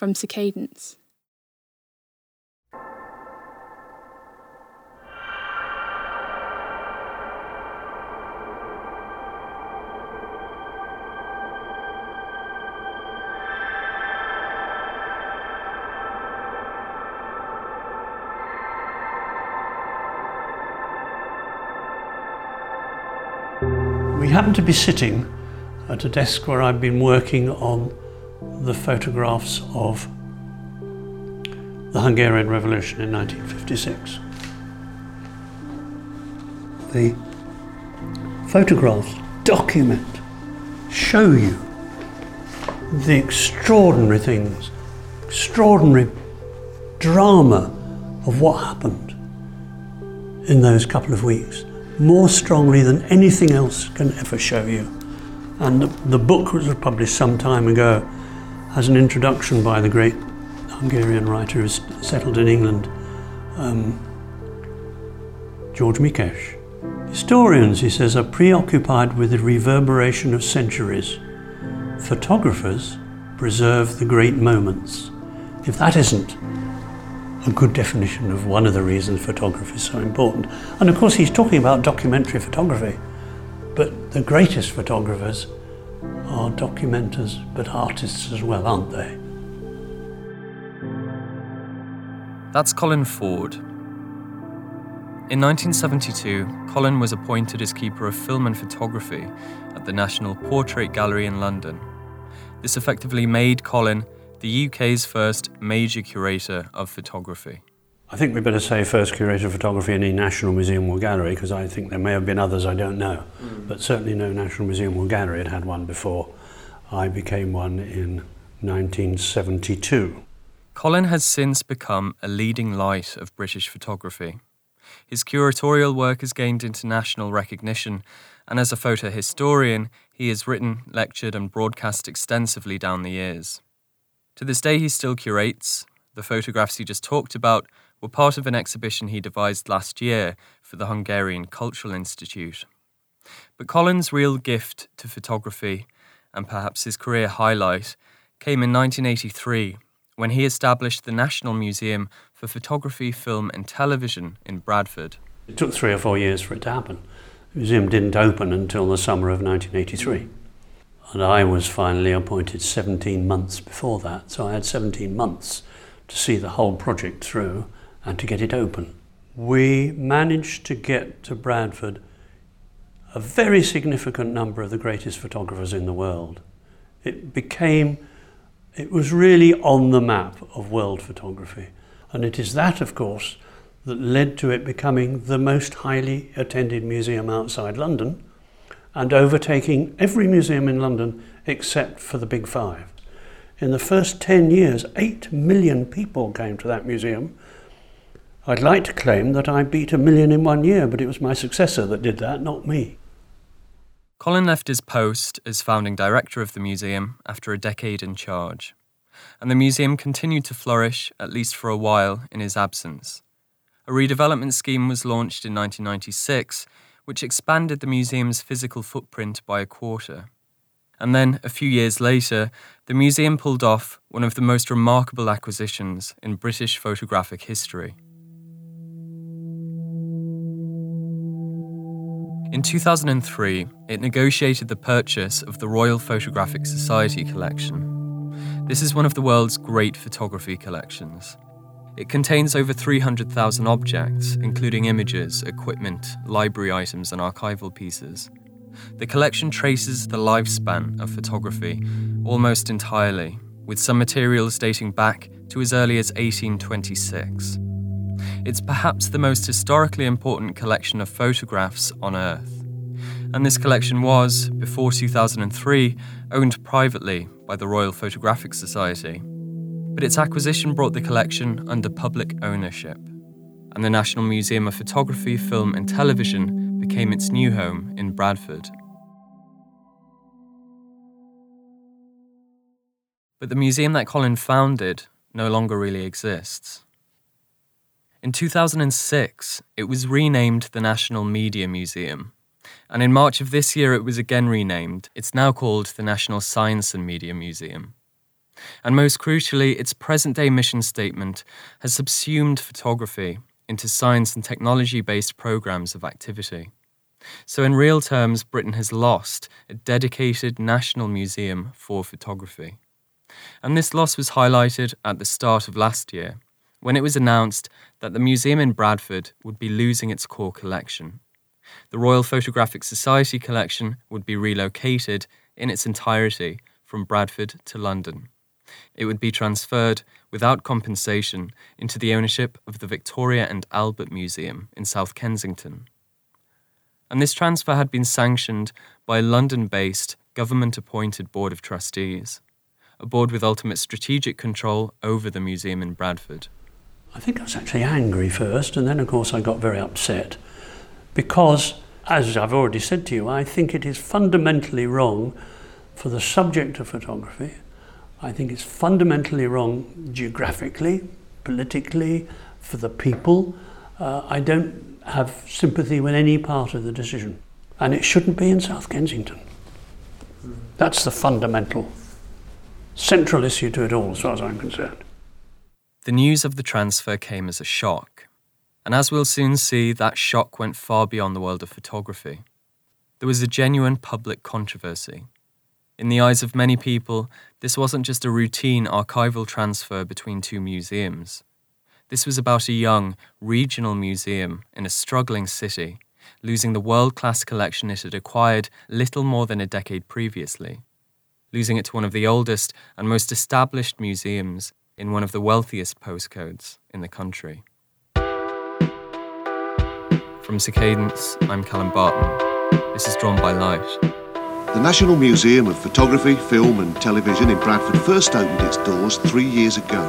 from Cicadence. We happen to be sitting at a desk where I've been working on the photographs of the Hungarian Revolution in 1956. The photographs document, show you the extraordinary things, extraordinary drama of what happened in those couple of weeks, more strongly than anything else can ever show you. And the, the book, was published some time ago, has an introduction by the great Hungarian writer who's settled in England, um, George Mikes. Historians, he says, are preoccupied with the reverberation of centuries. Photographers preserve the great moments. If that isn't a good definition of one of the reasons photography is so important. And of course, he's talking about documentary photography, but the greatest photographers are documenters but artists as well, aren't they? That's Colin Ford. In 1972, Colin was appointed as keeper of film and photography at the National Portrait Gallery in London. This effectively made Colin the UK's first major curator of photography. I think we better say first curator of photography in any national museum or gallery because I think there may have been others I don't know, mm. but certainly no national museum or gallery had had one before. I became one in 1972. Colin has since become a leading light of British photography. His curatorial work has gained international recognition, and as a photo historian, he has written, lectured, and broadcast extensively down the years. To this day, he still curates. The photographs he just talked about were part of an exhibition he devised last year for the Hungarian Cultural Institute. But Colin's real gift to photography, and perhaps his career highlight, came in 1983 when he established the National Museum for Photography, Film and Television in Bradford. It took three or four years for it to happen. The museum didn't open until the summer of 1983. And I was finally appointed 17 months before that, so I had 17 months to see the whole project through and to get it open. We managed to get to Bradford a very significant number of the greatest photographers in the world. It became, it was really on the map of world photography. And it is that, of course, that led to it becoming the most highly attended museum outside London and overtaking every museum in London except for the Big Five. In the first 10 years, 8 million people came to that museum. I'd like to claim that I beat a million in one year, but it was my successor that did that, not me. Colin left his post as founding director of the museum after a decade in charge, and the museum continued to flourish, at least for a while, in his absence. A redevelopment scheme was launched in 1996, which expanded the museum's physical footprint by a quarter. And then, a few years later, the museum pulled off one of the most remarkable acquisitions in British photographic history. In 2003, it negotiated the purchase of the Royal Photographic Society collection. This is one of the world's great photography collections. It contains over 300,000 objects, including images, equipment, library items, and archival pieces. The collection traces the lifespan of photography almost entirely, with some materials dating back to as early as 1826. It's perhaps the most historically important collection of photographs on Earth. And this collection was, before 2003, owned privately by the Royal Photographic Society. But its acquisition brought the collection under public ownership, and the National Museum of Photography, Film and Television became its new home in Bradford. But the museum that Colin founded no longer really exists. In 2006, it was renamed the National Media Museum, and in March of this year it was again renamed. It's now called the National Science and Media Museum. And most crucially, its present day mission statement has subsumed photography into science and technology based programs of activity. So, in real terms, Britain has lost a dedicated national museum for photography. And this loss was highlighted at the start of last year when it was announced that the museum in Bradford would be losing its core collection. The Royal Photographic Society collection would be relocated in its entirety from Bradford to London. It would be transferred without compensation into the ownership of the Victoria and Albert Museum in South Kensington. And this transfer had been sanctioned by a London based, government appointed board of trustees, a board with ultimate strategic control over the museum in Bradford. I think I was actually angry first, and then, of course, I got very upset because, as I've already said to you, I think it is fundamentally wrong for the subject of photography. I think it's fundamentally wrong geographically, politically, for the people. Uh, I don't have sympathy with any part of the decision, and it shouldn't be in South Kensington. That's the fundamental, central issue to it all, as far as I'm concerned. The news of the transfer came as a shock, and as we'll soon see, that shock went far beyond the world of photography. There was a genuine public controversy. In the eyes of many people, this wasn't just a routine archival transfer between two museums. This was about a young, regional museum in a struggling city, losing the world class collection it had acquired little more than a decade previously, losing it to one of the oldest and most established museums in one of the wealthiest postcodes in the country. From Circadence, I'm Callum Barton. This is Drawn by Light. The National Museum of Photography, Film and Television in Bradford first opened its doors three years ago.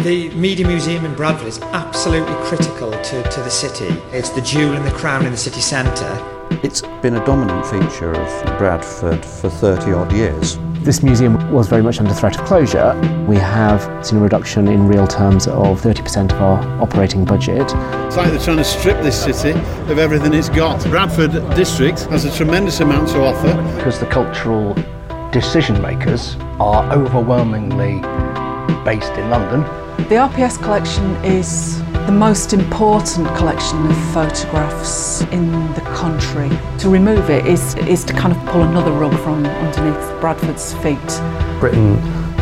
The Media Museum in Bradford is absolutely critical to, to the city. It's the jewel in the crown in the city centre. It's been a dominant feature of Bradford for 30 odd years. This museum was very much under threat of closure. We have seen a reduction in real terms of 30% of our operating budget. It's like they're trying to strip this city of everything it's got. Bradford District has a tremendous amount to offer. Because the cultural decision makers are overwhelmingly based in London. The RPS collection is the most important collection of photographs in the country. To remove it is, is to kind of pull another rug from underneath Bradford's feet. Britain,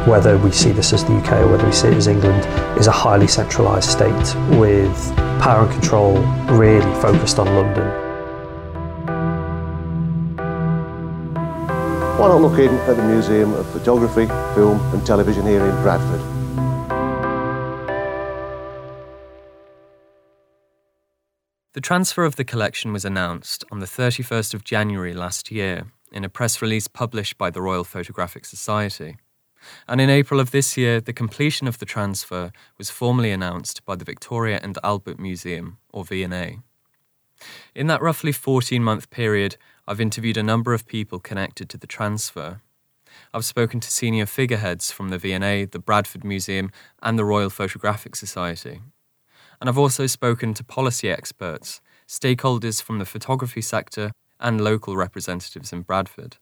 whether we see this as the UK or whether we see it as England, is a highly centralised state with power and control really focused on London. Why not look in at the Museum of Photography, Film and Television here in Bradford? The transfer of the collection was announced on the 31st of January last year in a press release published by the Royal Photographic Society. And in April of this year, the completion of the transfer was formally announced by the Victoria and Albert Museum, or V&A. In that roughly 14 month period, I've interviewed a number of people connected to the transfer. I've spoken to senior figureheads from the V&A, the Bradford Museum, and the Royal Photographic Society and I've also spoken to policy experts, stakeholders from the photography sector, and local representatives in Bradford.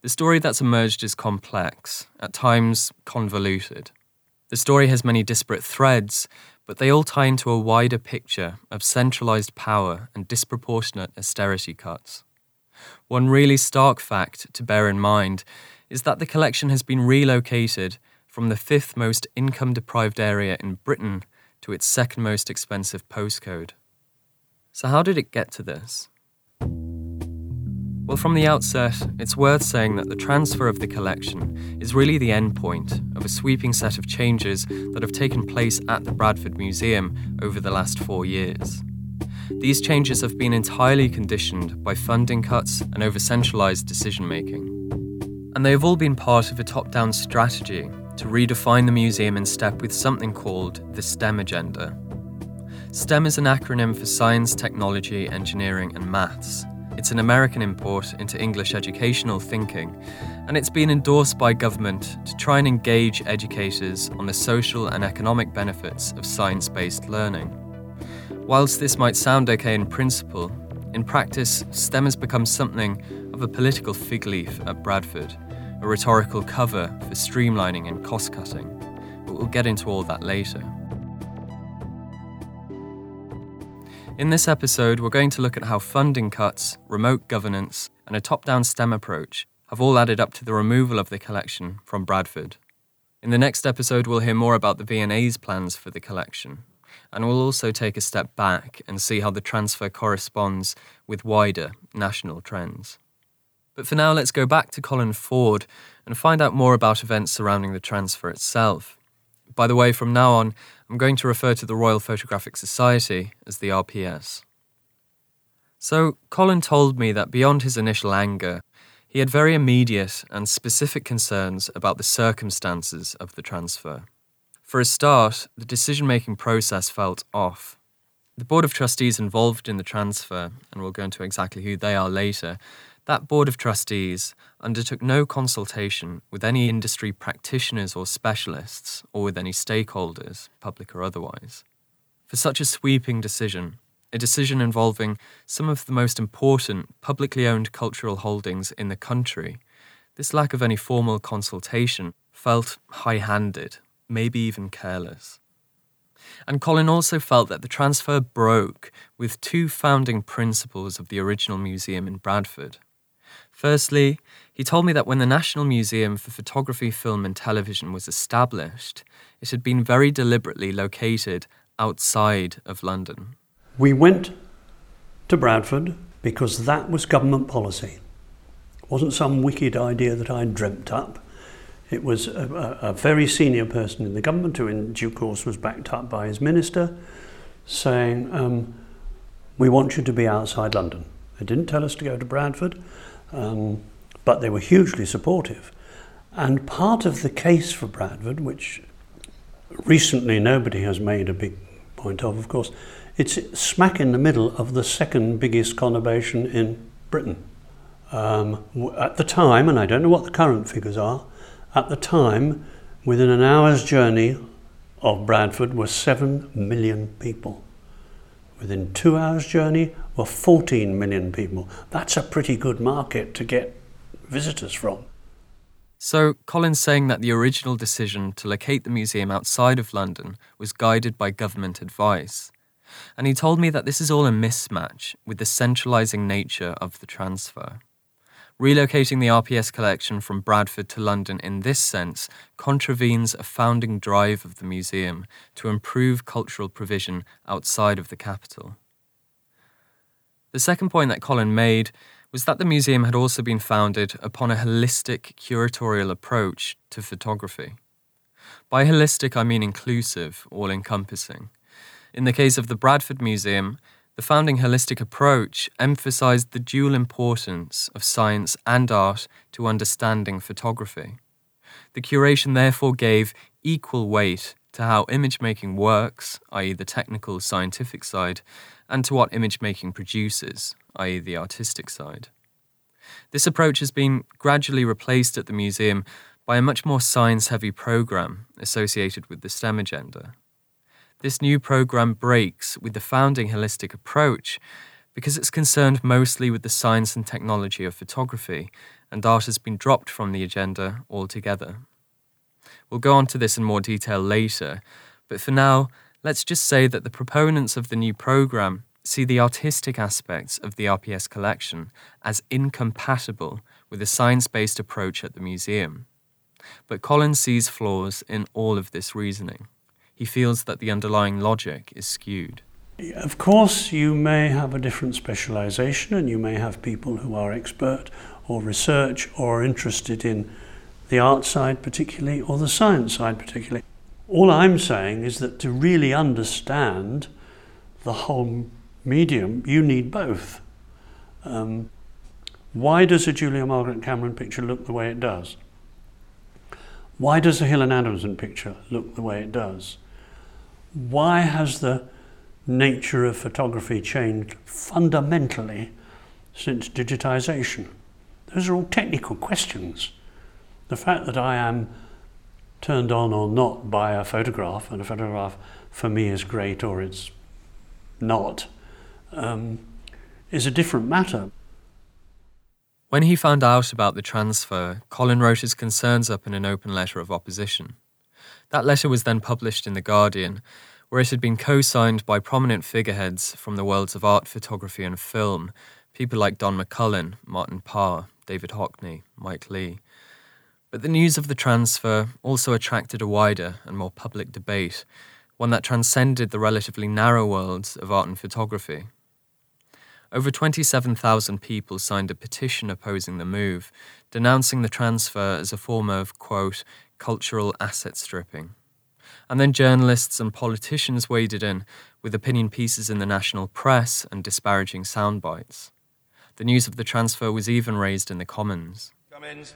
The story that's emerged is complex, at times convoluted. The story has many disparate threads, but they all tie into a wider picture of centralised power and disproportionate austerity cuts. One really stark fact to bear in mind is that the collection has been relocated from the fifth most income deprived area in Britain to its second most expensive postcode. So, how did it get to this? Well, from the outset, it's worth saying that the transfer of the collection is really the endpoint of a sweeping set of changes that have taken place at the Bradford Museum over the last four years. These changes have been entirely conditioned by funding cuts and over centralised decision making. And they have all been part of a top down strategy to redefine the museum in step with something called the STEM Agenda. STEM is an acronym for Science, Technology, Engineering, and Maths. It's an American import into English educational thinking, and it's been endorsed by government to try and engage educators on the social and economic benefits of science based learning. Whilst this might sound okay in principle, in practice, STEM has become something of a political fig leaf at Bradford a rhetorical cover for streamlining and cost cutting, but we'll get into all that later. In this episode, we're going to look at how funding cuts, remote governance, and a top down STEM approach have all added up to the removal of the collection from Bradford. In the next episode, we'll hear more about the V&A's plans for the collection, and we'll also take a step back and see how the transfer corresponds with wider national trends. But for now, let's go back to Colin Ford and find out more about events surrounding the transfer itself. By the way, from now on, I'm going to refer to the Royal Photographic Society as the RPS. So, Colin told me that beyond his initial anger, he had very immediate and specific concerns about the circumstances of the transfer. For a start, the decision making process felt off. The Board of Trustees involved in the transfer, and we'll go into exactly who they are later, that Board of Trustees undertook no consultation with any industry practitioners or specialists, or with any stakeholders, public or otherwise. For such a sweeping decision, a decision involving some of the most important publicly owned cultural holdings in the country, this lack of any formal consultation felt high handed, maybe even careless. And Colin also felt that the transfer broke with two founding principles of the original museum in Bradford Firstly, he told me that when the National Museum for Photography, Film and Television was established, it had been very deliberately located outside of London. We went to Bradford because that was government policy. It wasn't some wicked idea that I dreamt up. It was a, a, very senior person in the government who, in due course, was backed up by his minister, saying, um, We want you to be outside London. They didn't tell us to go to Bradford. Um, but they were hugely supportive. And part of the case for Bradford, which recently nobody has made a big point of, of course, it's smack in the middle of the second biggest conurbation in Britain. Um, at the time, and I don't know what the current figures are, at the time, within an hour's journey of Bradford were 7 million people. Within two hours' journey were 14 million people. That's a pretty good market to get visitors from. So, Colin's saying that the original decision to locate the museum outside of London was guided by government advice. And he told me that this is all a mismatch with the centralising nature of the transfer. Relocating the RPS collection from Bradford to London in this sense contravenes a founding drive of the museum to improve cultural provision outside of the capital. The second point that Colin made was that the museum had also been founded upon a holistic curatorial approach to photography. By holistic, I mean inclusive, all encompassing. In the case of the Bradford Museum, the founding holistic approach emphasized the dual importance of science and art to understanding photography. The curation therefore gave equal weight to how image making works, i.e., the technical scientific side, and to what image making produces, i.e., the artistic side. This approach has been gradually replaced at the museum by a much more science heavy program associated with the STEM agenda. This new program breaks with the founding holistic approach because it's concerned mostly with the science and technology of photography, and art has been dropped from the agenda altogether. We'll go on to this in more detail later, but for now, let's just say that the proponents of the new program see the artistic aspects of the RPS collection as incompatible with a science based approach at the museum. But Colin's sees flaws in all of this reasoning he feels that the underlying logic is skewed. Of course, you may have a different specialization, and you may have people who are expert or research or interested in the art side, particularly, or the science side, particularly. All I'm saying is that to really understand the whole medium, you need both. Um, why does a Julia Margaret Cameron picture look the way it does? Why does a Hill and Adamson picture look the way it does? why has the nature of photography changed fundamentally since digitization? Those are all technical questions. The fact that I am turned on or not by a photograph, and a photograph for me is great or it's not, um, is a different matter. When he found out about the transfer, Colin wrote his concerns up in an open letter of opposition. That letter was then published in The Guardian, where it had been co signed by prominent figureheads from the worlds of art, photography, and film, people like Don McCullin, Martin Parr, David Hockney, Mike Leigh. But the news of the transfer also attracted a wider and more public debate, one that transcended the relatively narrow worlds of art and photography. Over 27,000 people signed a petition opposing the move, denouncing the transfer as a form of, quote, cultural asset stripping. And then journalists and politicians waded in with opinion pieces in the national press and disparaging sound bites. The news of the transfer was even raised in the Commons. Cummins.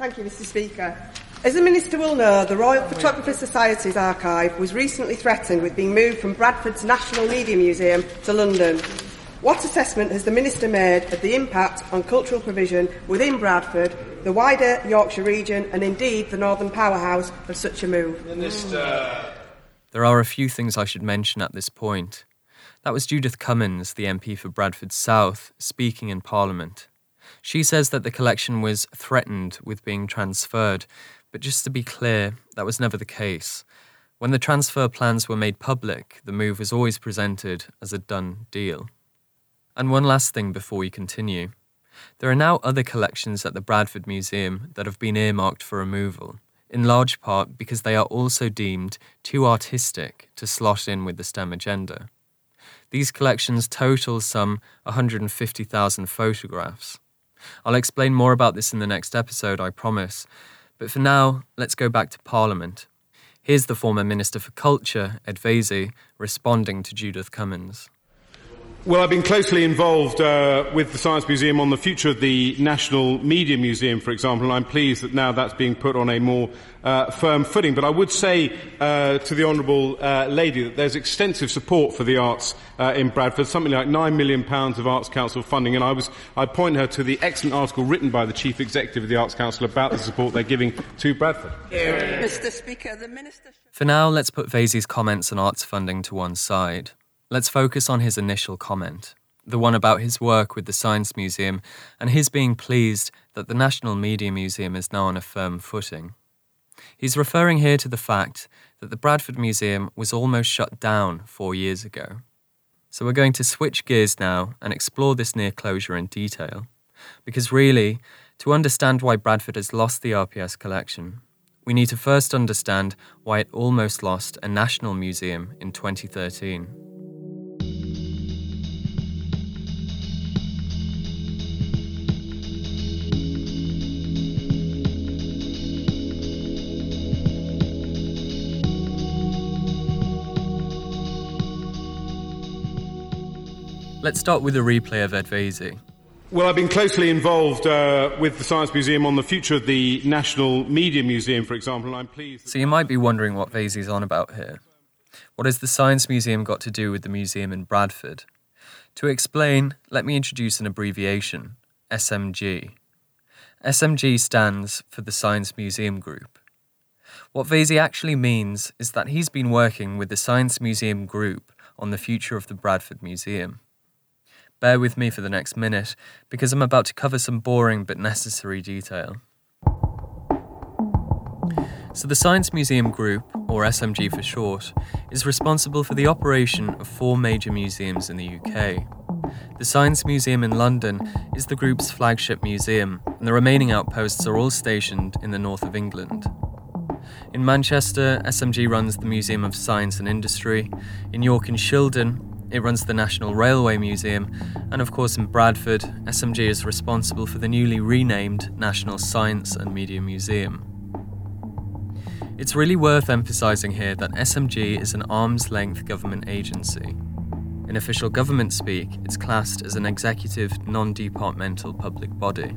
Thank you, Mr. Speaker. As the Minister will know, the Royal Photography Society's archive was recently threatened with being moved from Bradford's National Media Museum to London. What assessment has the Minister made of the impact on cultural provision within Bradford, the wider Yorkshire region, and indeed the northern powerhouse of such a move? Minister. There are a few things I should mention at this point. That was Judith Cummins, the MP for Bradford South, speaking in Parliament. She says that the collection was threatened with being transferred, but just to be clear, that was never the case. When the transfer plans were made public, the move was always presented as a done deal. And one last thing before we continue. There are now other collections at the Bradford Museum that have been earmarked for removal, in large part because they are also deemed too artistic to slot in with the STEM agenda. These collections total some 150,000 photographs. I'll explain more about this in the next episode, I promise. But for now, let's go back to Parliament. Here's the former Minister for Culture, Ed Vaizey, responding to Judith Cummins. Well, I've been closely involved uh, with the Science Museum on the future of the National Media Museum, for example, and I'm pleased that now that's being put on a more uh, firm footing. But I would say uh, to the Honourable uh, Lady that there's extensive support for the arts uh, in Bradford, something like £9 million of Arts Council funding, and I, was, I point her to the excellent article written by the Chief Executive of the Arts Council about the support they're giving to Bradford. Mr Speaker, the Minister... For now, let's put Vaizey's comments on arts funding to one side. Let's focus on his initial comment, the one about his work with the Science Museum and his being pleased that the National Media Museum is now on a firm footing. He's referring here to the fact that the Bradford Museum was almost shut down four years ago. So we're going to switch gears now and explore this near closure in detail. Because really, to understand why Bradford has lost the RPS collection, we need to first understand why it almost lost a national museum in 2013. Let's start with a replay of Ed Vaizey. Well, I've been closely involved uh, with the Science Museum on the future of the National Media Museum, for example, and I'm pleased. So you might be wondering what Vaizey's on about here. What has the Science Museum got to do with the museum in Bradford? To explain, let me introduce an abbreviation SMG. SMG stands for the Science Museum Group. What Vaizey actually means is that he's been working with the Science Museum Group on the future of the Bradford Museum. Bear with me for the next minute, because I'm about to cover some boring but necessary detail. So, the Science Museum Group, or SMG for short, is responsible for the operation of four major museums in the UK. The Science Museum in London is the group's flagship museum, and the remaining outposts are all stationed in the north of England. In Manchester, SMG runs the Museum of Science and Industry. In York and Shildon, it runs the National Railway Museum, and of course in Bradford, SMG is responsible for the newly renamed National Science and Media Museum. It's really worth emphasising here that SMG is an arm's length government agency. In official government speak, it's classed as an executive, non departmental public body.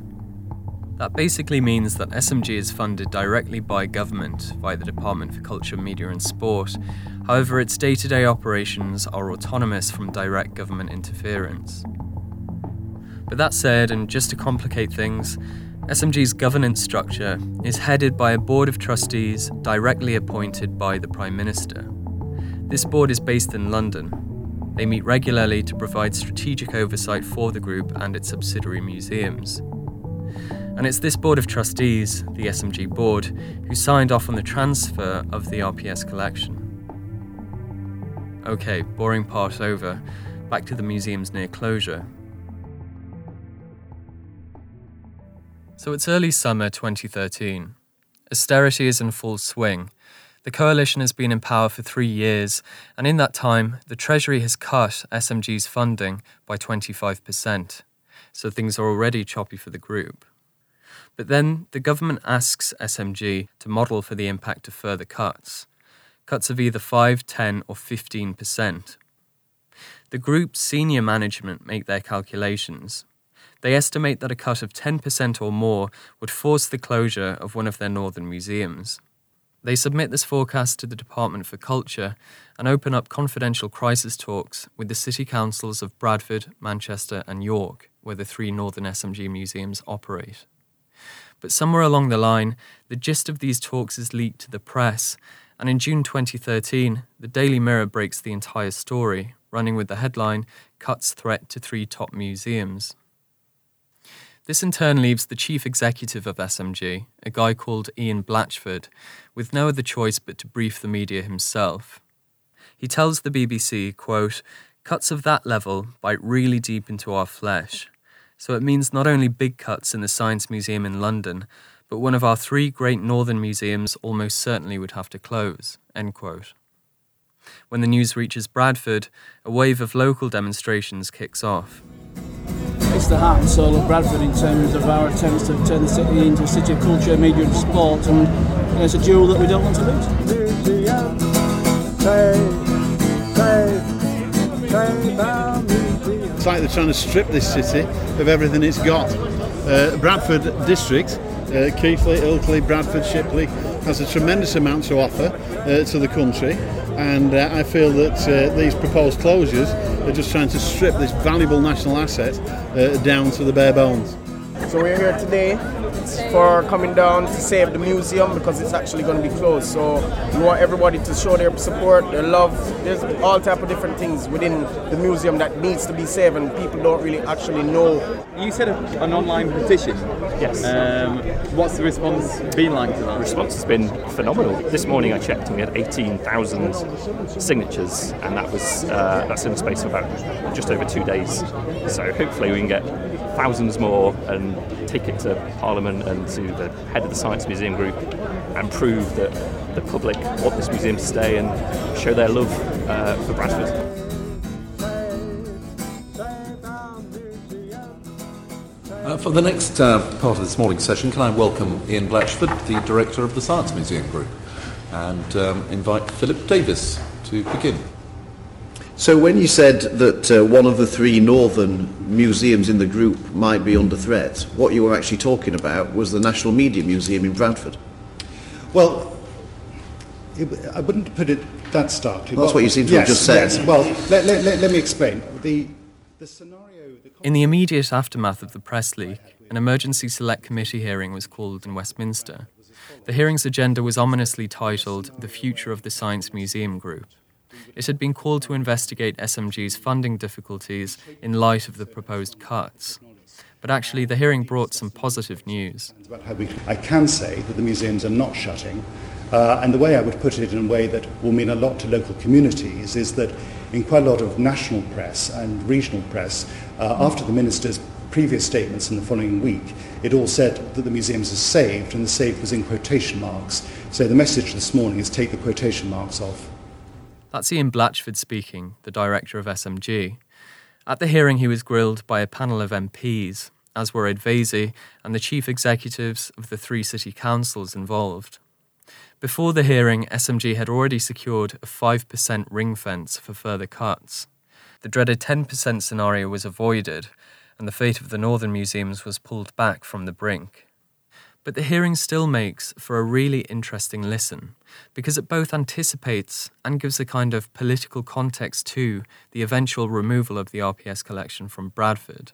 That basically means that SMG is funded directly by government via the Department for Culture, Media and Sport. However, its day to day operations are autonomous from direct government interference. But that said, and just to complicate things, SMG's governance structure is headed by a board of trustees directly appointed by the Prime Minister. This board is based in London. They meet regularly to provide strategic oversight for the group and its subsidiary museums. And it's this Board of Trustees, the SMG Board, who signed off on the transfer of the RPS collection. Okay, boring part over. Back to the museum's near closure. So it's early summer 2013. Austerity is in full swing. The coalition has been in power for three years, and in that time, the Treasury has cut SMG's funding by 25%. So things are already choppy for the group. But then the government asks SMG to model for the impact of further cuts cuts of either 5, 10, or 15%. The group's senior management make their calculations. They estimate that a cut of 10% or more would force the closure of one of their northern museums. They submit this forecast to the Department for Culture and open up confidential crisis talks with the city councils of Bradford, Manchester, and York, where the three northern SMG museums operate. But somewhere along the line, the gist of these talks is leaked to the press, and in June 2013, the Daily Mirror breaks the entire story, running with the headline Cuts Threat to Three Top Museums. This in turn leaves the chief executive of SMG, a guy called Ian Blatchford, with no other choice but to brief the media himself. He tells the BBC, quote, Cuts of that level bite really deep into our flesh. So it means not only big cuts in the Science Museum in London, but one of our three great northern museums almost certainly would have to close. End quote. When the news reaches Bradford, a wave of local demonstrations kicks off. It's the heart and soul of Bradford in terms of our attempts to turn the city into a city of culture, media and sport, and it's a jewel that we don't want to lose. Museum, save, save, save it's like they're trying to strip this city of everything it's got. Uh, Bradford district, uh, Keighley, Ilkley, Bradford, Shipley, has a tremendous amount to offer uh, to the country, and uh, I feel that uh, these proposed closures are just trying to strip this valuable national asset uh, down to the bare bones. So we're here today for coming down to save the museum because it's actually going to be closed. So we want everybody to show their support, their love. There's all type of different things within the museum that needs to be saved, and people don't really actually know. You said an online petition. Yes. Um, what's the response been like to that? The response has been phenomenal. This morning I checked and we had 18,000 signatures, and that was uh, that's in the space of about just over two days. So hopefully we can get thousands more and take it to Parliament and to the head of the Science Museum Group and prove that the public want this museum to stay and show their love uh, for Bradford. Uh, for the next uh, part of this morning's session, can I welcome Ian Blatchford, the Director of the Science Museum Group, and um, invite Philip Davies to begin. So, when you said that uh, one of the three northern museums in the group might be under threat, what you were actually talking about was the National Media Museum in Bradford. Well, it, I wouldn't put it that starkly. Well, that's what you seem to yes, have just said. Yes. Well, let, let, let, let me explain. The, the scenario. In the immediate aftermath of the press leak, an emergency select committee hearing was called in Westminster. The hearing's agenda was ominously titled The Future of the Science Museum Group. It had been called to investigate SMG's funding difficulties in light of the proposed cuts. But actually, the hearing brought some positive news. I can say that the museums are not shutting. Uh, and the way I would put it in a way that will mean a lot to local communities is that in quite a lot of national press and regional press, uh, after the minister's previous statements in the following week, it all said that the museums are saved, and the saved was in quotation marks. So the message this morning is take the quotation marks off. That's Ian Blatchford speaking, the director of SMG. At the hearing, he was grilled by a panel of MPs, as were Ed Vaizey and the chief executives of the three city councils involved. Before the hearing, SMG had already secured a 5% ring fence for further cuts. The dreaded 10% scenario was avoided, and the fate of the northern museums was pulled back from the brink. But the hearing still makes for a really interesting listen because it both anticipates and gives a kind of political context to the eventual removal of the RPS collection from Bradford.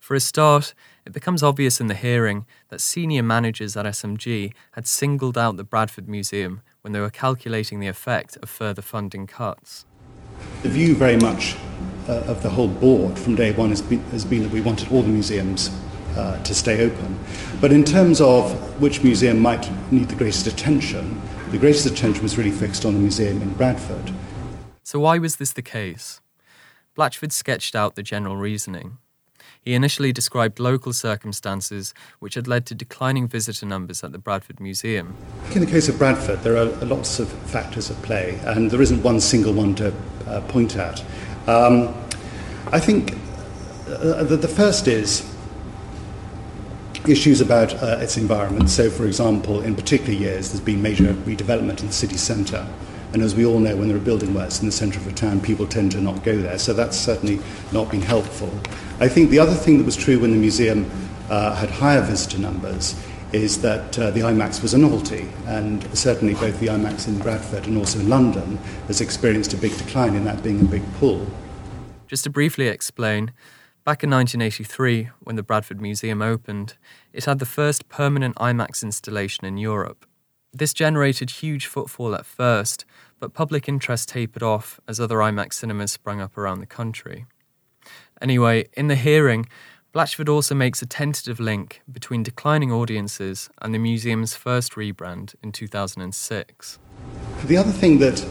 For a start, it becomes obvious in the hearing that senior managers at SMG had singled out the Bradford Museum when they were calculating the effect of further funding cuts. The view very much uh, of the whole board from day one has been, has been that we wanted all the museums uh, to stay open. But in terms of which museum might need the greatest attention, the greatest attention was really fixed on the museum in Bradford. So, why was this the case? Blatchford sketched out the general reasoning. He initially described local circumstances which had led to declining visitor numbers at the Bradford Museum. In the case of Bradford, there are lots of factors at play, and there isn't one single one to uh, point at. Um, I think uh, the, the, first is issues about uh, its environment. So, for example, in particular years, there's been major redevelopment in the city centre. And as we all know, when there are building works in the centre of a town, people tend to not go there. So that's certainly not been helpful. I think the other thing that was true when the museum uh, had higher visitor numbers is that uh, the IMAX was a novelty, and certainly both the IMAX in Bradford and also in London has experienced a big decline in that being a big pull. Just to briefly explain, back in 1983, when the Bradford Museum opened, it had the first permanent IMAX installation in Europe. This generated huge footfall at first, but public interest tapered off as other IMAX cinemas sprung up around the country. Anyway, in the hearing, Blatchford also makes a tentative link between declining audiences and the museum's first rebrand in 2006. The other thing that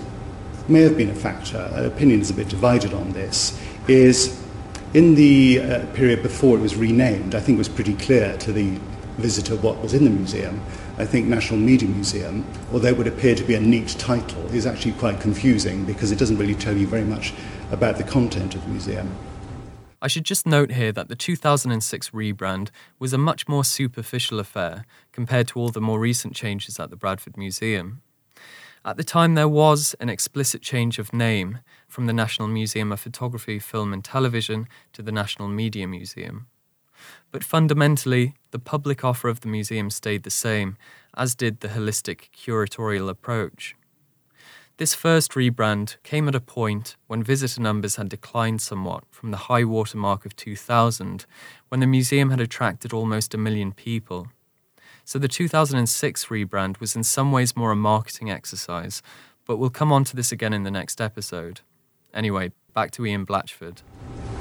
may have been a factor, opinion is a bit divided on this, is in the uh, period before it was renamed, I think it was pretty clear to the visitor what was in the museum. I think National Media Museum, although it would appear to be a neat title, is actually quite confusing because it doesn't really tell you very much about the content of the museum. I should just note here that the 2006 rebrand was a much more superficial affair compared to all the more recent changes at the Bradford Museum. At the time, there was an explicit change of name from the National Museum of Photography, Film and Television to the National Media Museum. But fundamentally, the public offer of the museum stayed the same, as did the holistic curatorial approach. This first rebrand came at a point when visitor numbers had declined somewhat from the high water mark of 2000, when the museum had attracted almost a million people. So the 2006 rebrand was in some ways more a marketing exercise, but we'll come on to this again in the next episode. Anyway, back to Ian Blatchford.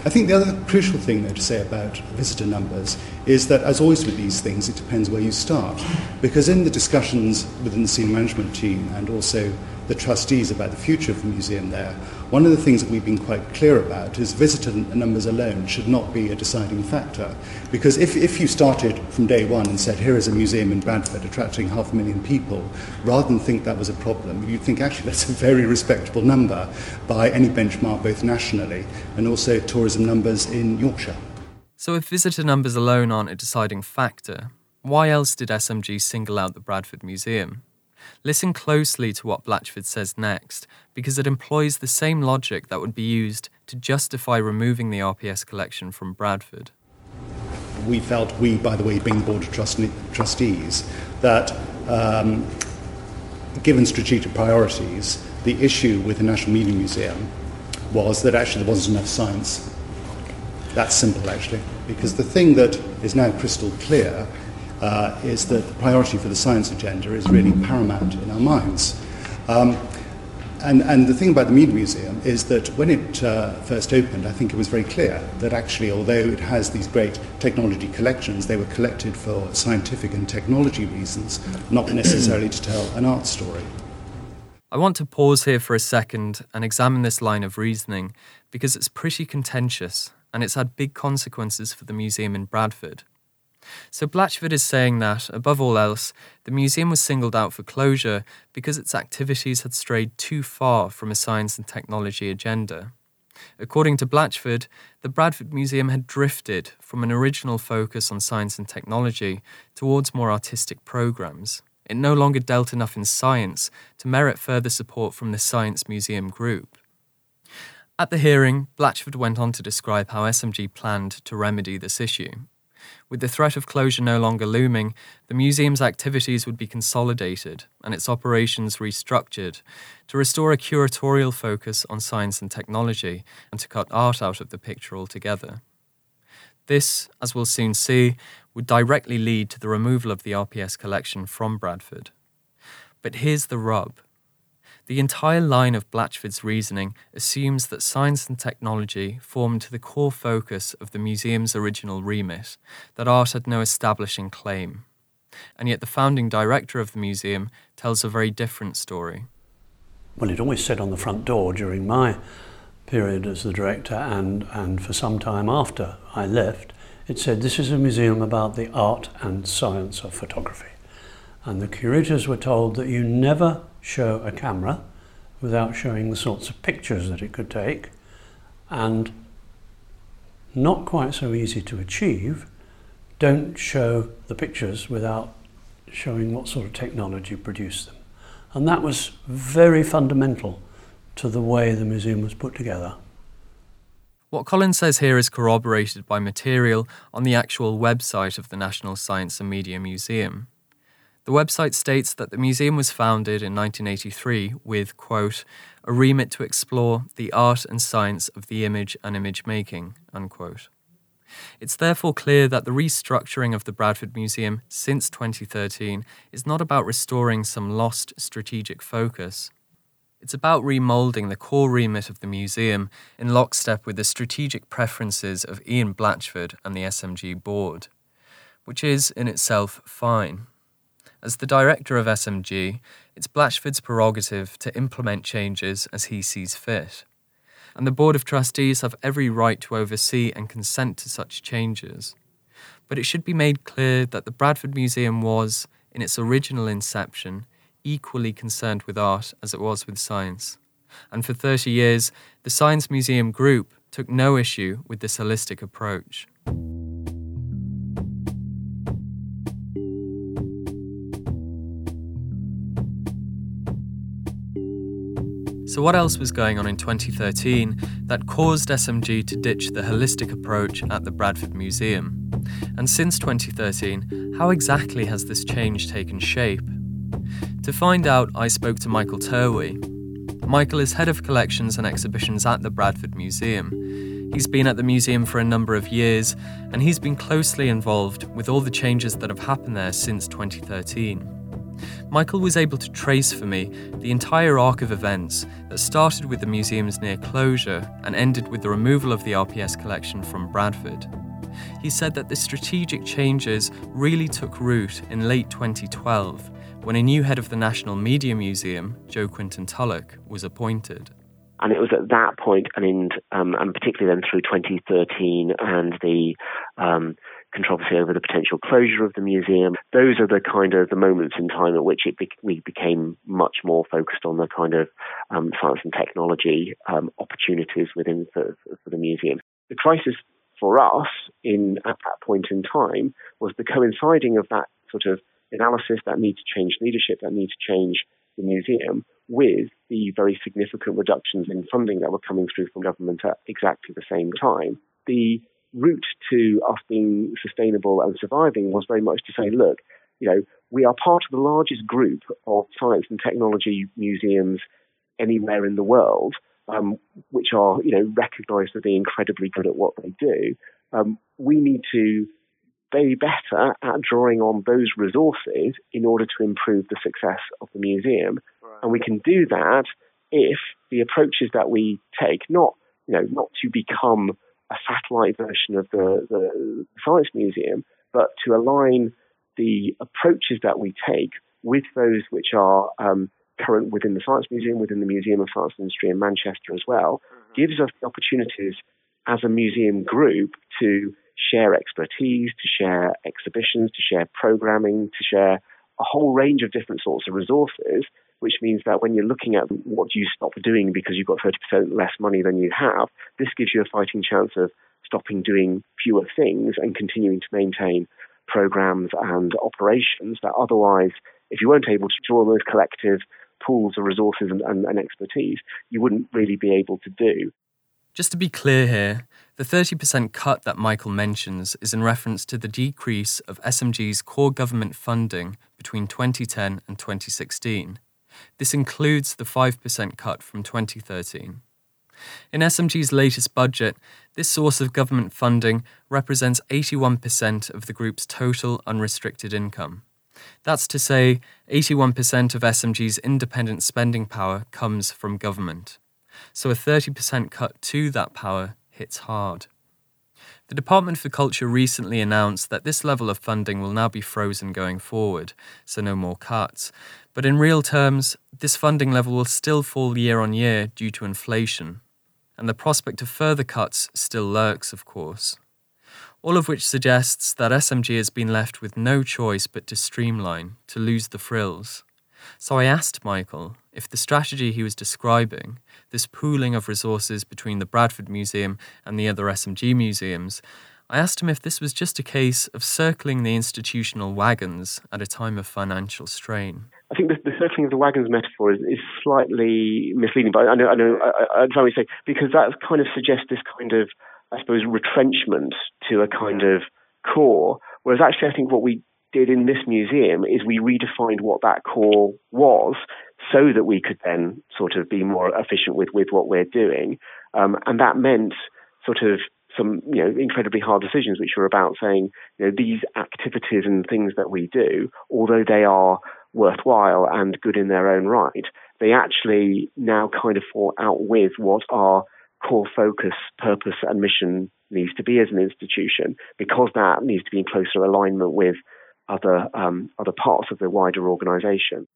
I think the other crucial thing, though, to say about visitor numbers is that, as always with these things, it depends where you start. Because in the discussions within the senior management team and also the trustees about the future of the museum there, one of the things that we've been quite clear about is visitor numbers alone should not be a deciding factor. Because if, if you started from day one and said, here is a museum in Bradford attracting half a million people, rather than think that was a problem, you'd think actually that's a very respectable number by any benchmark, both nationally and also tourism numbers in Yorkshire. So if visitor numbers alone aren't a deciding factor, why else did SMG single out the Bradford Museum? Listen closely to what Blatchford says next, because it employs the same logic that would be used to justify removing the RPS collection from Bradford. We felt, we, by the way, being Board of Trustees, that um, given strategic priorities, the issue with the National Media Museum was that actually there wasn't enough science. That's simple, actually, because the thing that is now crystal clear uh, is that the priority for the science agenda is really paramount in our minds. Um, and, and, the thing about the Media Museum is that when it uh, first opened, I think it was very clear that actually, although it has these great technology collections, they were collected for scientific and technology reasons, not necessarily to tell an art story. I want to pause here for a second and examine this line of reasoning because it's pretty contentious and it's had big consequences for the museum in Bradford. So Blatchford is saying that, above all else, the museum was singled out for closure because its activities had strayed too far from a science and technology agenda. According to Blatchford, the Bradford Museum had drifted from an original focus on science and technology towards more artistic programs. It no longer dealt enough in science to merit further support from the Science Museum Group. At the hearing, Blatchford went on to describe how SMG planned to remedy this issue. With the threat of closure no longer looming, the museum's activities would be consolidated and its operations restructured to restore a curatorial focus on science and technology and to cut art out of the picture altogether. This, as we'll soon see, would directly lead to the removal of the RPS collection from Bradford. But here's the rub The entire line of Blatchford's reasoning assumes that science and technology formed the core focus of the museum's original remit, that art had no establishing claim. And yet the founding director of the museum tells a very different story. Well, it always said on the front door during my period as the director and, and for some time after I left, it said this is a museum about the art and science of photography. And the curators were told that you never show a camera without showing the sorts of pictures that it could take, and not quite so easy to achieve, don't show the pictures without showing what sort of technology produced them. And that was very fundamental to the way the museum was put together. What Colin says here is corroborated by material on the actual website of the National Science and Media Museum. The website states that the museum was founded in 1983 with, quote, a remit to explore the art and science of the image and image making, unquote. It's therefore clear that the restructuring of the Bradford Museum since 2013 is not about restoring some lost strategic focus. It's about remoulding the core remit of the museum in lockstep with the strategic preferences of Ian Blatchford and the SMG board, which is in itself fine. As the director of SMG, it's Blatchford's prerogative to implement changes as he sees fit. And the Board of Trustees have every right to oversee and consent to such changes. But it should be made clear that the Bradford Museum was, in its original inception, equally concerned with art as it was with science. And for 30 years, the Science Museum Group took no issue with this holistic approach. So, what else was going on in 2013 that caused SMG to ditch the holistic approach at the Bradford Museum? And since 2013, how exactly has this change taken shape? To find out, I spoke to Michael Terwey. Michael is head of collections and exhibitions at the Bradford Museum. He's been at the museum for a number of years, and he's been closely involved with all the changes that have happened there since 2013. Michael was able to trace for me the entire arc of events that started with the museum's near closure and ended with the removal of the RPS collection from Bradford. He said that the strategic changes really took root in late 2012 when a new head of the National Media Museum, Jo Quinton-Tulloch, was appointed. And it was at that point, and, in, um, and particularly then through 2013 and the um, controversy over the potential closure of the museum. Those are the kind of the moments in time at which it be- we became much more focused on the kind of um, science and technology um, opportunities within for the museum. The crisis for us in at that point in time was the coinciding of that sort of analysis that need to change leadership, that need to change the museum, with the very significant reductions in funding that were coming through from government at exactly the same time. The route to us being sustainable and surviving was very much to say, look, you know, we are part of the largest group of science and technology museums anywhere in the world, um, which are, you know, recognised as being incredibly good at what they do. Um, we need to be better at drawing on those resources in order to improve the success of the museum. Right. And we can do that if the approaches that we take, not, you know, not to become a satellite version of the, the Science Museum, but to align the approaches that we take with those which are um, current within the Science Museum, within the Museum of Science and Industry in Manchester as well, mm-hmm. gives us the opportunities as a museum group to share expertise, to share exhibitions, to share programming, to share a whole range of different sorts of resources which means that when you're looking at what you stop doing because you've got 30% less money than you have, this gives you a fighting chance of stopping doing fewer things and continuing to maintain programs and operations that otherwise, if you weren't able to draw those collective pools of resources and, and, and expertise, you wouldn't really be able to do. Just to be clear here, the 30% cut that Michael mentions is in reference to the decrease of SMG's core government funding between 2010 and 2016. This includes the 5% cut from 2013. In SMG's latest budget, this source of government funding represents 81% of the group's total unrestricted income. That's to say, 81% of SMG's independent spending power comes from government. So a 30% cut to that power hits hard. The Department for Culture recently announced that this level of funding will now be frozen going forward, so no more cuts. But in real terms, this funding level will still fall year on year due to inflation. And the prospect of further cuts still lurks, of course. All of which suggests that SMG has been left with no choice but to streamline, to lose the frills. So I asked Michael if the strategy he was describing, this pooling of resources between the Bradford Museum and the other SMG museums, I asked him if this was just a case of circling the institutional wagons at a time of financial strain. I think the, the circling of the wagons metaphor is, is slightly misleading, but I know, I know, I, trying to say because that kind of suggests this kind of, I suppose, retrenchment to a kind of core. Whereas actually, I think what we did in this museum is we redefined what that core was so that we could then sort of be more efficient with, with what we're doing. Um, and that meant sort of some you know incredibly hard decisions which were about saying you know these activities and things that we do although they are worthwhile and good in their own right they actually now kind of fall out with what our core focus purpose and mission needs to be as an institution because that needs to be in closer alignment with other um, other parts of the wider organisation.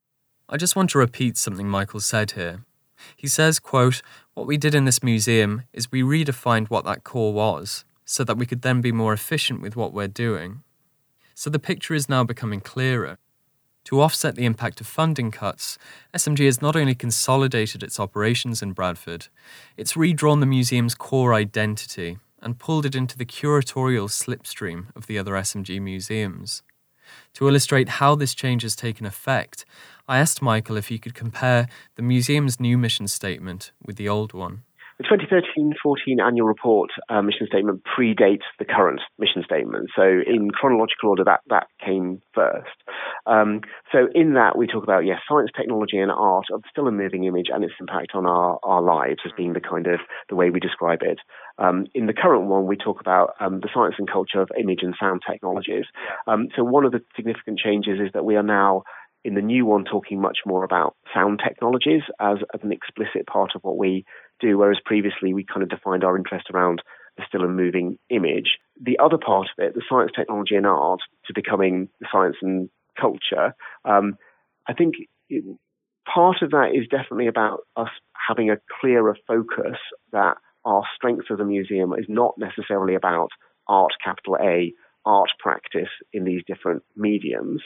I just want to repeat something Michael said here. He says, quote, What we did in this museum is we redefined what that core was, so that we could then be more efficient with what we're doing. So the picture is now becoming clearer. To offset the impact of funding cuts, SMG has not only consolidated its operations in Bradford, it's redrawn the museum's core identity and pulled it into the curatorial slipstream of the other SMG museums. To illustrate how this change has taken effect, I asked Michael if he could compare the museum's new mission statement with the old one. The 2013-14 annual report uh, mission statement predates the current mission statement. So in chronological order, that, that came first. Um, so in that, we talk about, yes, science, technology, and art of still a moving image and its impact on our, our lives as being the kind of the way we describe it. Um, in the current one, we talk about um, the science and culture of image and sound technologies. Um, so one of the significant changes is that we are now in the new one talking much more about sound technologies as, as an explicit part of what we do, whereas previously we kind of defined our interest around the still and moving image. The other part of it, the science, technology, and art, to becoming science and culture, um, I think it, part of that is definitely about us having a clearer focus that our strength as a museum is not necessarily about art, capital A, art practice in these different mediums,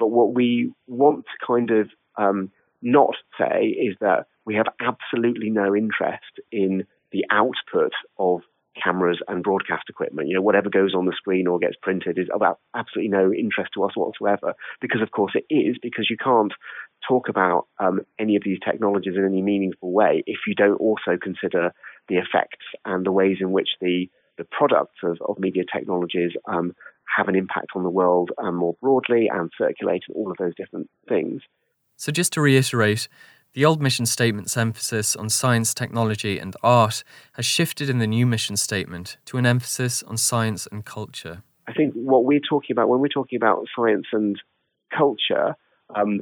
but what we want to kind of um, not say is that we have absolutely no interest in the output of cameras and broadcast equipment. You know, whatever goes on the screen or gets printed is about absolutely no interest to us whatsoever. Because of course it is, because you can't talk about um, any of these technologies in any meaningful way if you don't also consider the effects and the ways in which the the products of, of media technologies um, have an impact on the world um, more broadly and circulate and all of those different things. So, just to reiterate, the old mission statement's emphasis on science, technology, and art has shifted in the new mission statement to an emphasis on science and culture. I think what we're talking about when we're talking about science and culture, um,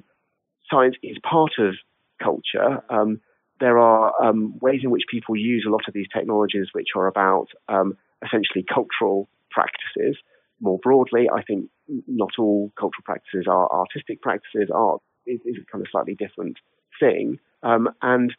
science is part of culture. Um, there are um, ways in which people use a lot of these technologies which are about um, essentially cultural practices more broadly, I think not all cultural practices are artistic practices. Art is, is a kind of slightly different thing. Um, and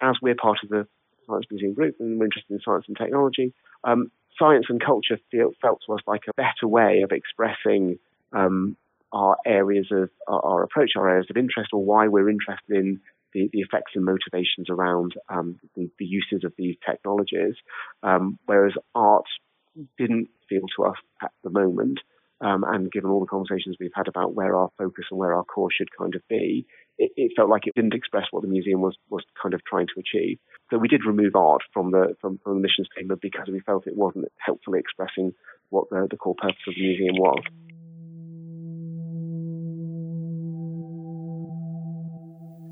as we're part of the Science Museum Group and we're interested in science and technology, um, science and culture feel, felt to us like a better way of expressing um, our areas of our, our, approach, our areas of interest, or why we're interested in the, the effects and motivations around um, the, the, uses of these technologies. Um, whereas art didn't feel to us at the moment. Um, and given all the conversations we've had about where our focus and where our core should kind of be, it, it, felt like it didn't express what the museum was was kind of trying to achieve. So we did remove art from the from, from the mission statement because we felt it wasn't helpfully expressing what the, the core purpose of the museum was.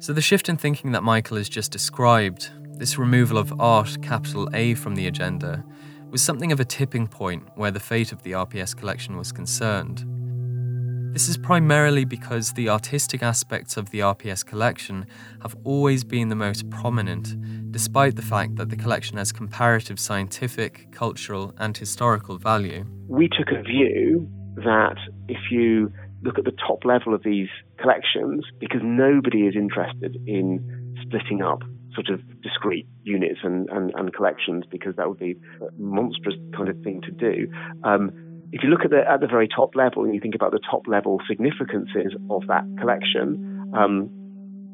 So the shift in thinking that Michael has just described, this removal of art, capital A, from the agenda, was something of a tipping point where the fate of the RPS collection was concerned. This is primarily because the artistic aspects of the RPS collection have always been the most prominent, despite the fact that the collection has comparative scientific, cultural, and historical value. We took a view that if you look at the top level of these collections, because nobody is interested in splitting up sort of discrete units and, and, and collections, because that would be a monstrous kind of thing to do. Um, if you look at the at the very top level and you think about the top level significances of that collection, um,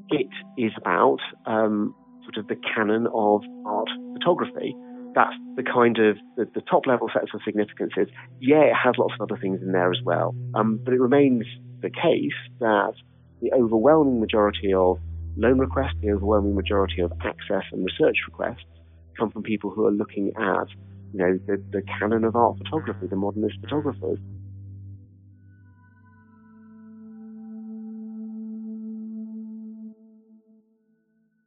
it is about um, sort of the canon of art photography. That's the kind of the, the, top level sets of significances. Yeah, it has lots of other things in there as well, um, but it remains the case that the overwhelming majority of loan requests, the overwhelming majority of access and research requests come from people who are looking at you know, the, the canon of art photography, the modernist photographers.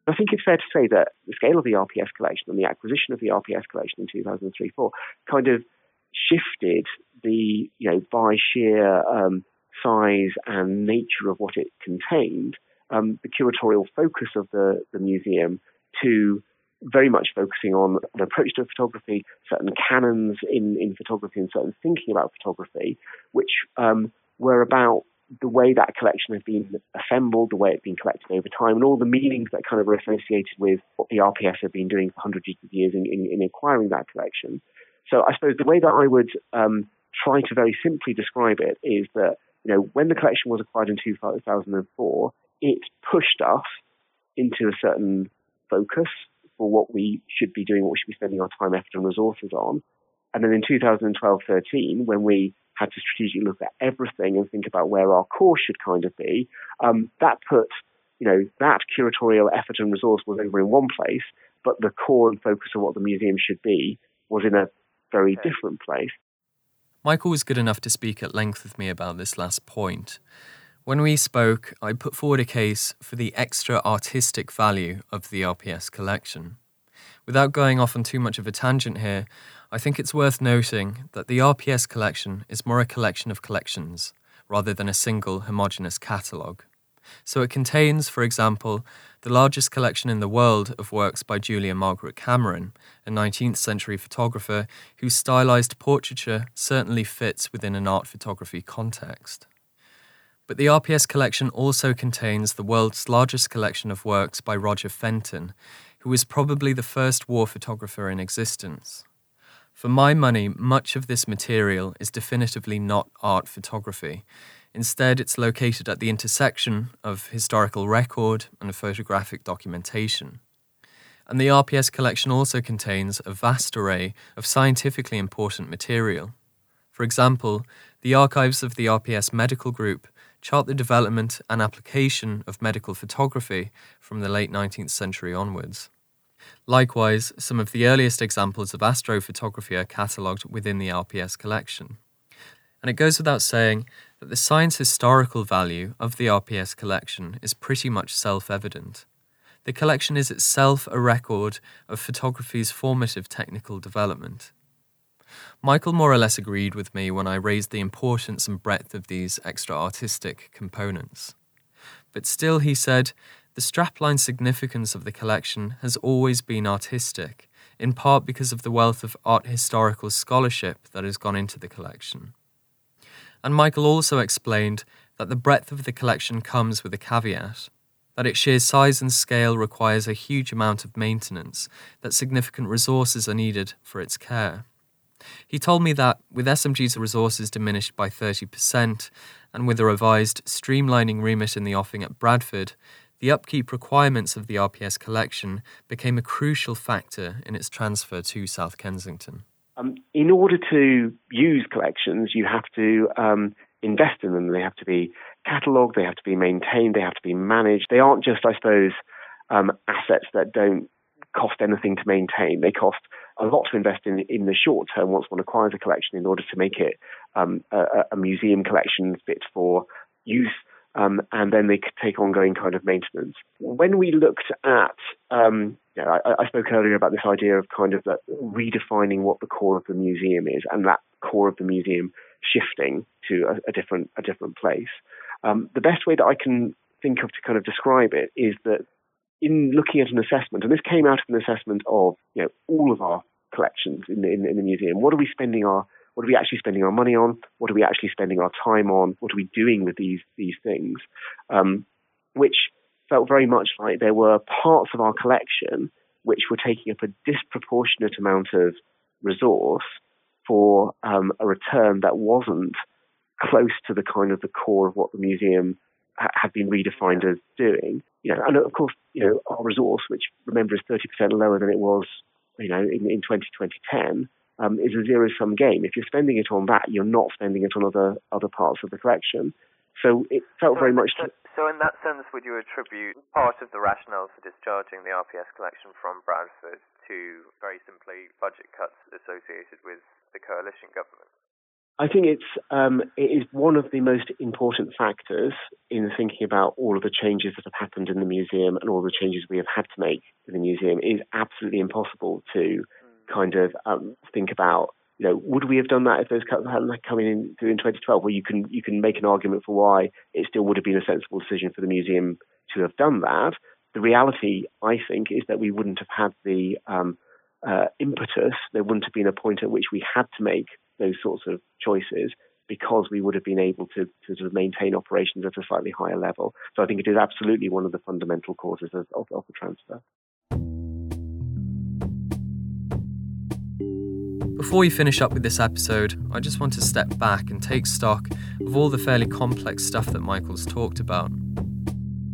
I think it's fair to say that the scale of the RPS collection and the acquisition of the RPS collection in 2003-4 kind of shifted the, you know, by sheer um, size and nature of what it contained, um, the curatorial focus of the, the museum to very much focusing on an approach to photography, certain canons in, in photography, and certain thinking about photography, which um, were about the way that collection has been assembled, the way it's been collected over time, and all the meanings that kind of were associated with what the RPS have been doing for hundreds of years in, in, in acquiring that collection. So I suppose the way that I would um, try to very simply describe it is that you know when the collection was acquired in 2004, it pushed us into a certain focus for what we should be doing, what we should be spending our time, effort, and resources on. And then in 2012 13, when we had to strategically look at everything and think about where our core should kind of be, um, that put, you know, that curatorial effort and resource was over in one place, but the core and focus of what the museum should be was in a very different place. Michael was good enough to speak at length with me about this last point. When we spoke, I put forward a case for the extra artistic value of the RPS collection. Without going off on too much of a tangent here, I think it's worth noting that the RPS collection is more a collection of collections rather than a single homogeneous catalogue. So it contains, for example, the largest collection in the world of works by Julia Margaret Cameron, a 19th century photographer whose stylized portraiture certainly fits within an art photography context. But the RPS collection also contains the world's largest collection of works by Roger Fenton, who was probably the first war photographer in existence. For my money, much of this material is definitively not art photography. Instead, it's located at the intersection of historical record and photographic documentation. And the RPS collection also contains a vast array of scientifically important material. For example, the archives of the RPS Medical Group chart the development and application of medical photography from the late 19th century onwards. Likewise, some of the earliest examples of astrophotography are catalogued within the RPS collection. And it goes without saying that the science historical value of the RPS collection is pretty much self evident. The collection is itself a record of photography's formative technical development. Michael more or less agreed with me when I raised the importance and breadth of these extra artistic components. But still, he said, the strapline significance of the collection has always been artistic, in part because of the wealth of art historical scholarship that has gone into the collection. And Michael also explained that the breadth of the collection comes with a caveat that its sheer size and scale requires a huge amount of maintenance, that significant resources are needed for its care. He told me that with SMG's resources diminished by 30%, and with a revised streamlining remit in the offing at Bradford, the upkeep requirements of the RPS collection became a crucial factor in its transfer to South Kensington. Um, in order to use collections, you have to um, invest in them. They have to be catalogued, they have to be maintained, they have to be managed. They aren't just, I suppose, um, assets that don't cost anything to maintain. They cost a lot to invest in in the short term once one acquires a collection in order to make it um, a, a, museum collection fit for use. Um, and then they could take ongoing kind of maintenance. When we looked at, um, you know, I, I, spoke earlier about this idea of kind of redefining what the core of the museum is, and that core of the museum shifting to a, a different a different place. Um, the best way that I can think of to kind of describe it is that in looking at an assessment, and this came out of an assessment of you know all of our collections in the, in, in the museum. What are we spending our what are we actually spending our money on? What are we actually spending our time on? What are we doing with these these things? Um, which felt very much like there were parts of our collection which were taking up a disproportionate amount of resource for um, a return that wasn't close to the kind of the core of what the museum ha- had been redefined as doing. You know, and of course, you know, our resource, which remember is 30% lower than it was, you know, in, in 2010, um, is a zero-sum game. If you're spending it on that, you're not spending it on other other parts of the collection. So it felt so very much. So, so, in that sense, would you attribute part of the rationale for discharging the RPS collection from Bradford to very simply budget cuts associated with the coalition government? I think it's um, it is one of the most important factors in thinking about all of the changes that have happened in the museum and all the changes we have had to make in the museum. It is absolutely impossible to kind of um, think about. You know, would we have done that if those cuts hadn't come in in 2012? Well, you can you can make an argument for why it still would have been a sensible decision for the museum to have done that. The reality, I think, is that we wouldn't have had the um, uh, impetus. There wouldn't have been a point at which we had to make those sorts of choices because we would have been able to, to sort of maintain operations at a slightly higher level. So I think it is absolutely one of the fundamental causes of, of, of the transfer. Before we finish up with this episode, I just want to step back and take stock of all the fairly complex stuff that Michael's talked about.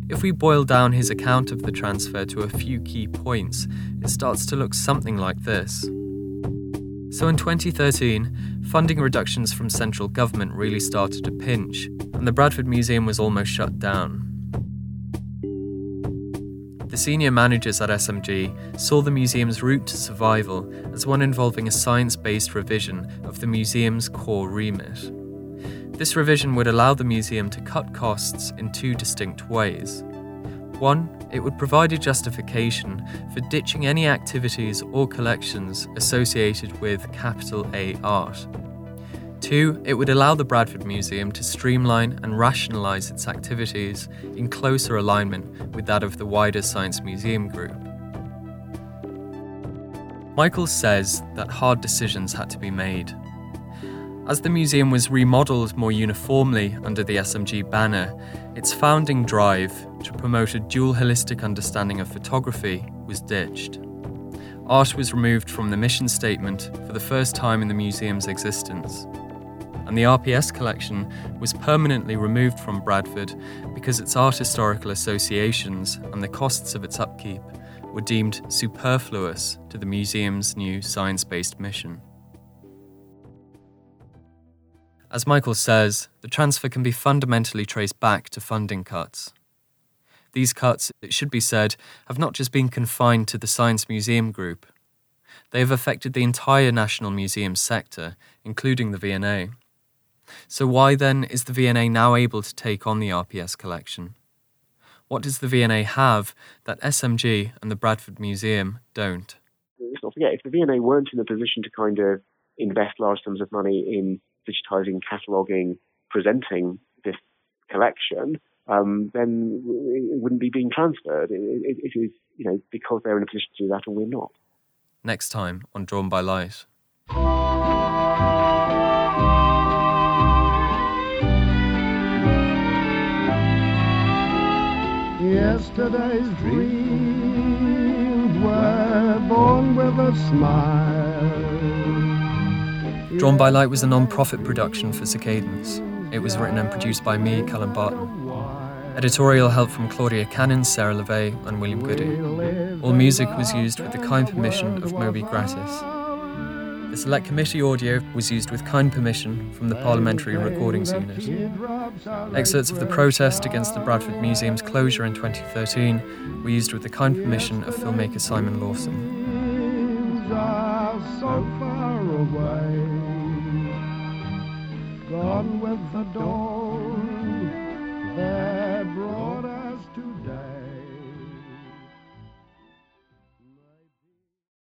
If we boil down his account of the transfer to a few key points, it starts to look something like this. So in 2013, funding reductions from central government really started to pinch, and the Bradford Museum was almost shut down. The senior managers at SMG saw the museum's route to survival as one involving a science based revision of the museum's core remit. This revision would allow the museum to cut costs in two distinct ways. One, it would provide a justification for ditching any activities or collections associated with capital A art. Two, it would allow the Bradford Museum to streamline and rationalise its activities in closer alignment with that of the wider Science Museum Group. Michael says that hard decisions had to be made. As the museum was remodelled more uniformly under the SMG banner, its founding drive to promote a dual holistic understanding of photography was ditched. Art was removed from the mission statement for the first time in the museum's existence and the RPS collection was permanently removed from Bradford because its art historical associations and the costs of its upkeep were deemed superfluous to the museum's new science based mission. As Michael says, the transfer can be fundamentally traced back to funding cuts. These cuts, it should be said, have not just been confined to the Science Museum Group. They have affected the entire National Museum sector, including the V&A. So, why then is the V&A now able to take on the RPS collection? What does the V&A have that SMG and the Bradford Museum don't? Let's not forget, if the V&A weren't in a position to kind of invest large sums of money in digitising, cataloguing, presenting this collection, um, then it wouldn't be being transferred. It, it, it is, you know, because they're in a position to do that and we're not. Next time on Drawn by Light. Yesterday's dreams were born with a smile. Drawn by Light was a non profit production for Cicadans. It was written and produced by me, Callum Barton. Editorial help from Claudia Cannon, Sarah LeVay, and William Goody. All music was used with the kind permission of Moby Gratis. The Select Committee audio was used with kind permission from the Parliamentary Recordings Unit. Excerpts of the protest against the Bradford Museum's closure in 2013 were used with the kind permission of filmmaker Simon Lawson. Gone with the dawn, That brought brought